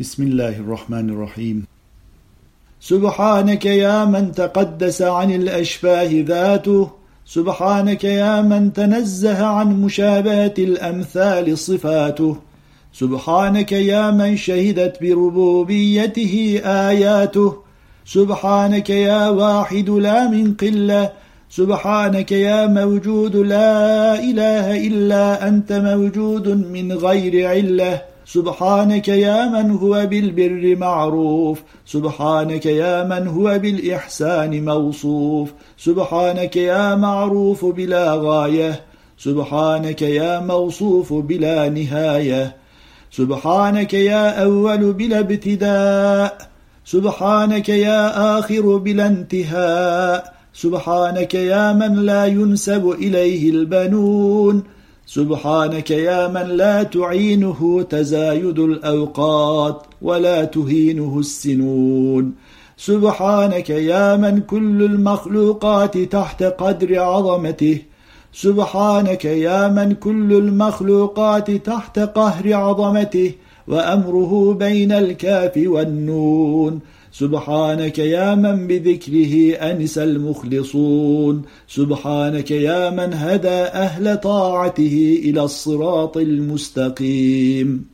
بسم الله الرحمن الرحيم سبحانك يا من تقدس عن الأشباه ذاته سبحانك يا من تنزه عن مشابهة الأمثال صفاته سبحانك يا من شهدت بربوبيته آياته سبحانك يا واحد لا من قلة سبحانك يا موجود لا إله إلا أنت موجود من غير عله سبحانك يا من هو بالبر معروف. سبحانك يا من هو بالإحسان موصوف. سبحانك يا معروف بلا غاية. سبحانك يا موصوف بلا نهاية. سبحانك يا أول بلا ابتداء. سبحانك يا آخر بلا انتهاء. سبحانك يا من لا ينسب إليه البنون. سبحانك يا من لا تعينه تزايد الأوقات ولا تهينه السنون. سبحانك يا من كل المخلوقات تحت قدر عظمته. سبحانك يا من كل المخلوقات تحت قهر عظمته. وأمره بين الكاف والنون. سبحانك يا من بذكره أنس المخلصون. سبحانك يا من هدى أهل طاعته إلى الصراط المستقيم.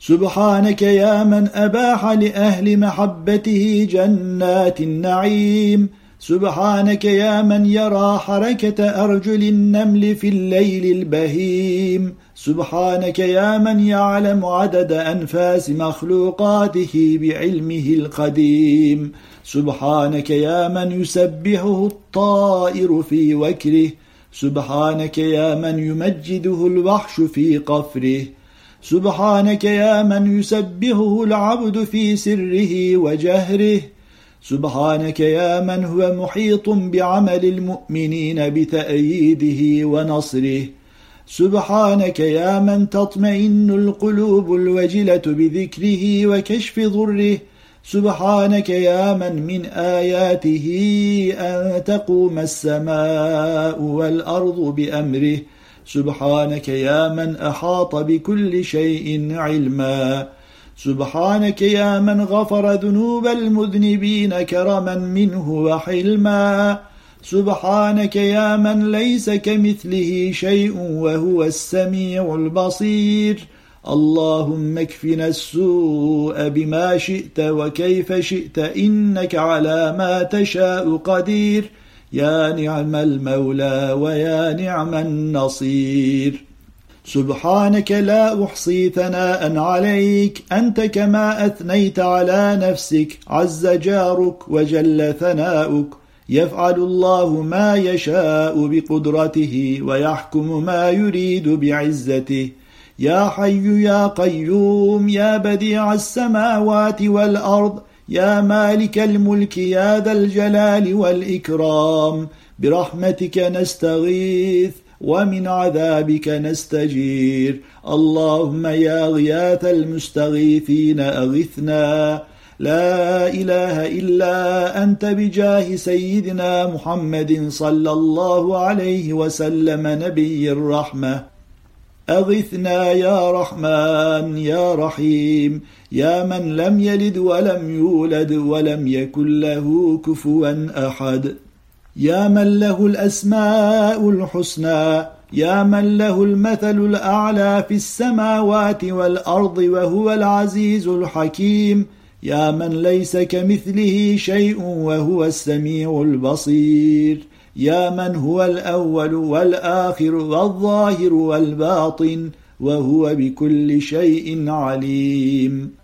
سبحانك يا من أباح لأهل محبته جنات النعيم. سبحانك يا من يرى حركة أرجل النمل في الليل البهيم. سبحانك يا من يعلم عدد أنفاس مخلوقاته بعلمه القديم. سبحانك يا من يسبحه الطائر في وكره. سبحانك يا من يمجده الوحش في قفره. سبحانك يا من يسبحه العبد في سره وجهره. سبحانك يا من هو محيط بعمل المؤمنين بتأييده ونصره. سبحانك يا من تطمئن القلوب الوجلة بذكره وكشف ضره. سبحانك يا من من آياته أن تقوم السماء والأرض بأمره. سبحانك يا من أحاط بكل شيء علما. سبحانك يا من غفر ذنوب المذنبين كرما منه وحلما. سبحانك يا من ليس كمثله شيء وهو السميع البصير. اللهم اكفنا السوء بما شئت وكيف شئت إنك على ما تشاء قدير. يا نعم المولى ويا نعم النصير. سبحانك لا أحصي ثناء عليك أنت كما أثنيت على نفسك عز جارك وجل ثناؤك. يفعل الله ما يشاء بقدرته ويحكم ما يريد بعزته. يا حي يا قيوم يا بديع السماوات والأرض يا مالك الملك يا ذا الجلال والإكرام. برحمتك نستغيث ومن عذابك نستجير. اللهم يا غياث المستغيثين أغثنا. لا إله إلا أنت بجاه سيدنا محمد صلى الله عليه وسلم نبي الرحمة. أغثنا يا رحمن يا رحيم. يا من لم يلد ولم يولد ولم يكن له كفوا أحد. يا من له الأسماء الحسنى يا من له المثل الأعلى في السماوات والأرض وهو العزيز الحكيم يا من ليس كمثله شيء وهو السميع البصير يا من هو الأول والآخر والظاهر والباطن وهو بكل شيء عليم.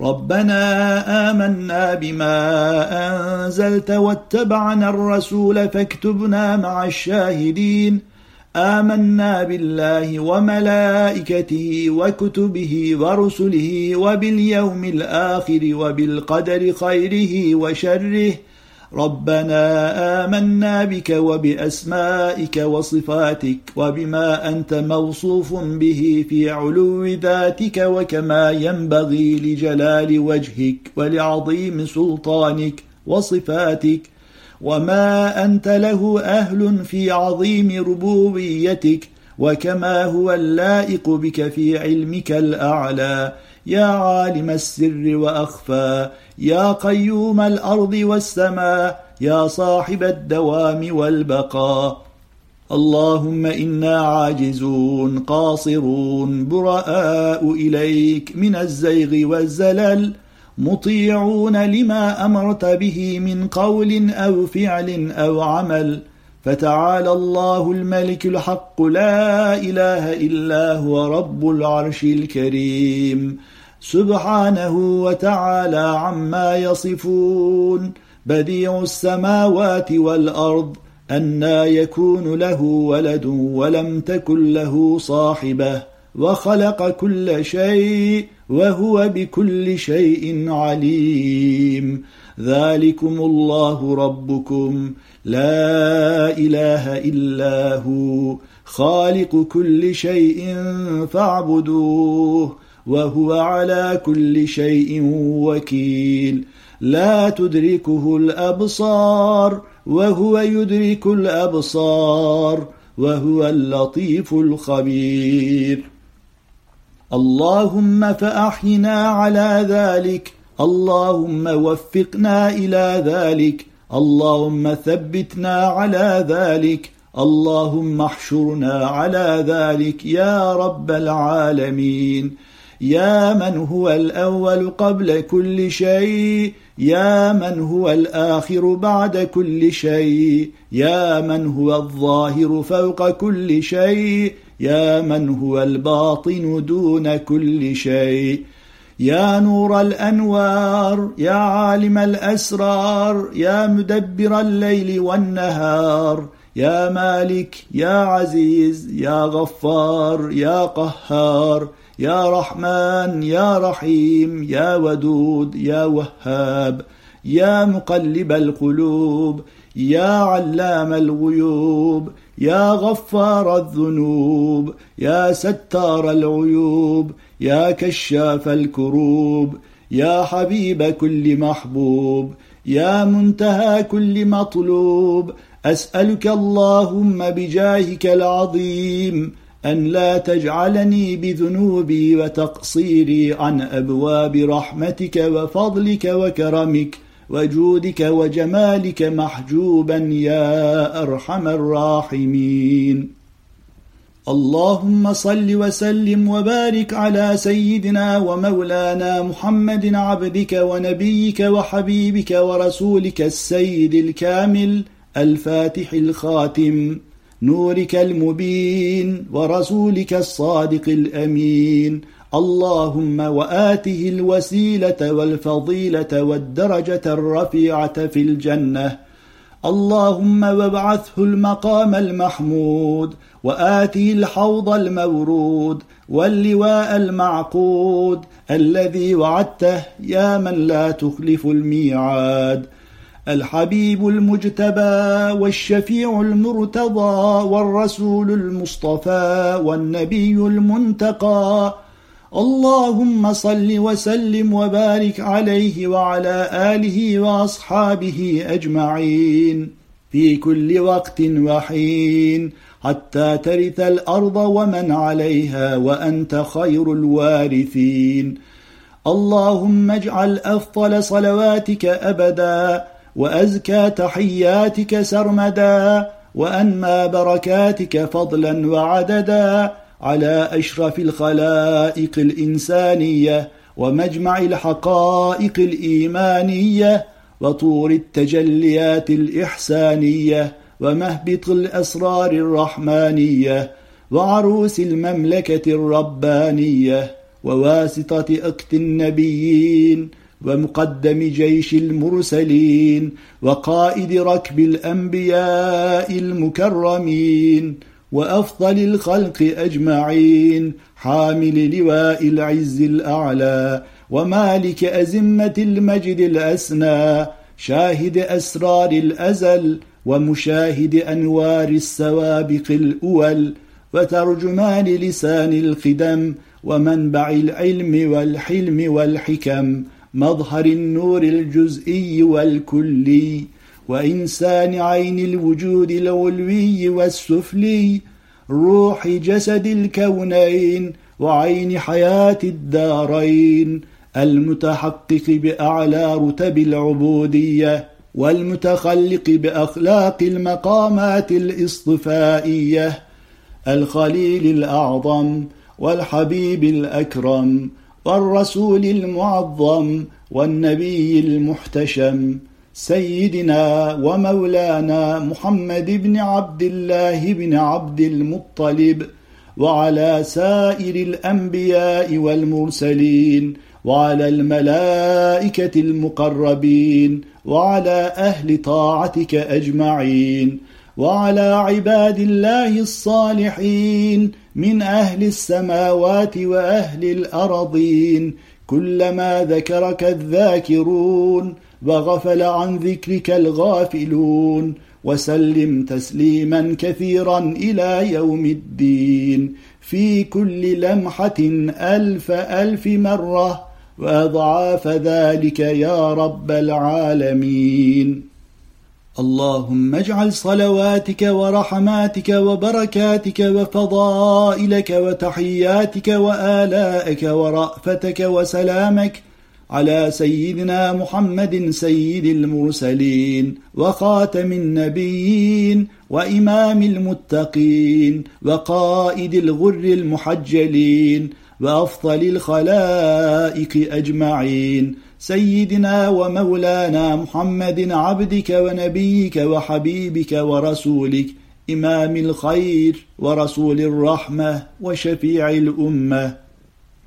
ربنا آمنا بما أنزلت واتبعنا الرسول فاكتبنا مع الشاهدين. آمنا بالله وملائكته وكتبه ورسله وباليوم الآخر وبالقدر خيره وشره. ربنا آمنا بك وبأسمائك وصفاتك وبما أنت موصوف به في علو ذاتك وكما ينبغي لجلال وجهك ولعظيم سلطانك وصفاتك وما أنت له أهل في عظيم ربوبيتك وكما هو اللائق بك في علمك الأعلى. يا عالم السر وأخفى. يا قيوم الأرض والسماء. يا صاحب الدوام والبقاء. اللهم إنا عاجزون قاصرون براء إليك من الزيغ والزلل مطيعون لما أمرت به من قول أو فعل أو عمل. فتعالى الله الملك الحق لا إله إلا هو رب العرش الكريم. سبحانه وتعالى عما يصفون. بديع السماوات والأرض أنا يكون له ولد ولم تكن له صاحبة وخلق كل شيء وهو بكل شيء عليم. ذلكم الله ربكم. لا إله إلا هو. خالق كل شيء فاعبدوه. وهو على كل شيء وكيل. لا تدركه الأبصار. وهو يدرك الأبصار. وهو اللطيف الخبير. اللهم فأحينا على ذلك. اللهم وفقنا إلى ذلك. اللهم ثبتنا على ذلك. اللهم احشرنا على ذلك يا رب العالمين. يا من هو الأول قبل كل شيء. يا من هو الآخر بعد كل شيء؟ يا من هو الظاهر فوق كل شيء؟ يا من هو الباطن دون كل شيء؟ يا نور الأنوار يا عالم الأسرار يا مدبر الليل والنهار يا مالك يا عزيز يا غفار يا قهار يا رحمن يا رحيم يا ودود يا وهاب يا مقلب القلوب يا علام الغيوب يا غفار الذنوب يا ستار العيوب يا كشاف الكروب يا حبيب كل محبوب يا منتهى كل مطلوب أسألك اللهم بجاهك العظيم أن لا تجعلني بذنوبي وتقصيري عن أبواب رحمتك وفضلك وكرمك وجودك وجمالك محجوبا يا أرحم الراحمين. اللهم صل وسلم وبارك على سيدنا ومولانا محمد عبدك ونبيك وحبيبك ورسولك السيد الكامل الفاتح الخاتم. نورك المبين ورسولك الصادق الأمين. اللهم وآته الوسيلة والفضيلة والدرجة الرفيعة في الجنة. اللهم وابعثه المقام المحمود وآته الحوض المورود واللواء المعقود الذي وعدته يا من لا تخلف الميعاد. الحبيب المجتبى والشفيع المرتضى والرسول المصطفى والنبي المنتقى. اللهم صل وسلم وبارك عليه وعلى آله وأصحابه أجمعين في كل وقت وحين حتى ترث الأرض ومن عليها وأنت خير الوارثين. اللهم اجعل أفضل صلواتك أبدا وأزكى تحياتك سرمدا وأنمى بركاتك فضلا وعددا على أشرف الخلائق الإنسانية ومجمع الحقائق الإيمانية وطور التجليات الإحسانية ومهبط الأسرار الرحمانية وعروس المملكة الربانية وواسطة أكت النبيين ومقدم جيش المرسلين وقائد ركب الأنبياء المكرمين وأفضل الخلق أجمعين حامل لواء العز الأعلى ومالك أزمة المجد الأسنى شاهد أسرار الأزل ومشاهد أنوار السوابق الأول وترجمان لسان الخدم ومنبع العلم والحلم والحكم. مظهر النور الجزئي والكلي وإنسان عين الوجود العلوي والسفلي روح جسد الكونين وعين حياة الدارين المتحقق بأعلى رتب العبودية والمتخلق بأخلاق المقامات الاصطفائية الخليل الأعظم والحبيب الأكرم والرسول المعظم والنبي المحتشم سيدنا ومولانا محمد بن عبد الله بن عبد المطلب وعلى سائر الأنبياء والمرسلين وعلى الملائكة المقربين وعلى أهل طاعتك أجمعين وعلى عباد الله الصالحين من أهل السماوات وأهل الأرضين كلما ذكرك الذاكرون وغفل عن ذكرك الغافلون. وسلم تسليما كثيرا إلى يوم الدين. في كل لمحة ألف ألف مرة وأضعاف ذلك يا رب العالمين. اللهم اجعل صلواتك ورحماتك وبركاتك وفضائلك وتحياتك وآلائك ورأفتك وسلامك على سيدنا محمد سيد المرسلين وخاتم النبيين وإمام المتقين وقائد الغر المحجلين وأفضل الخلائق أجمعين سيدنا ومولانا محمد عبدك ونبيك وحبيبك ورسولك إمام الخير ورسول الرحمة وشفيع الأمة.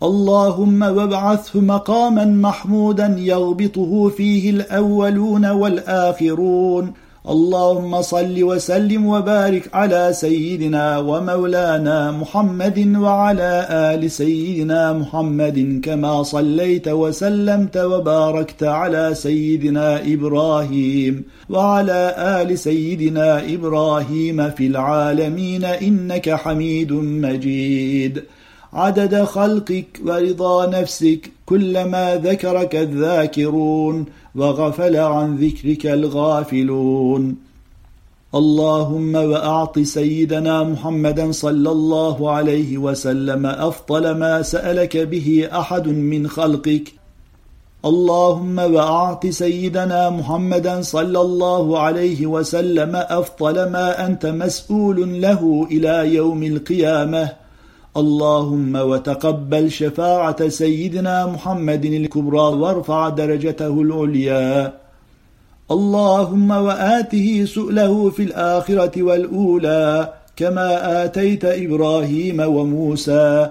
اللهم وابعثه مقاما محمودا يغبطه فيه الأولون والآخرون. اللهم صل وسلم وبارك على سيدنا ومولانا محمد وعلى آل سيدنا محمد كما صليت وسلمت وباركت على سيدنا إبراهيم وعلى آل سيدنا إبراهيم في العالمين إنك حميد مجيد. عدد خلقك ورضا نفسك كلما ذكرك الذاكرون وغفل عن ذكرك الغافلون. اللهم وأعط سيدنا محمدا صلى الله عليه وسلم أفضل ما سألك به أحد من خلقك. اللهم وأعط سيدنا محمدا صلى الله عليه وسلم أفضل ما أنت مسؤول له إلى يوم القيامة. اللهم وتقبل شفاعة سيدنا محمد الكبرى وارفع درجته العليا. اللهم وآته سؤله في الآخرة والأولى كما آتيت إبراهيم وموسى.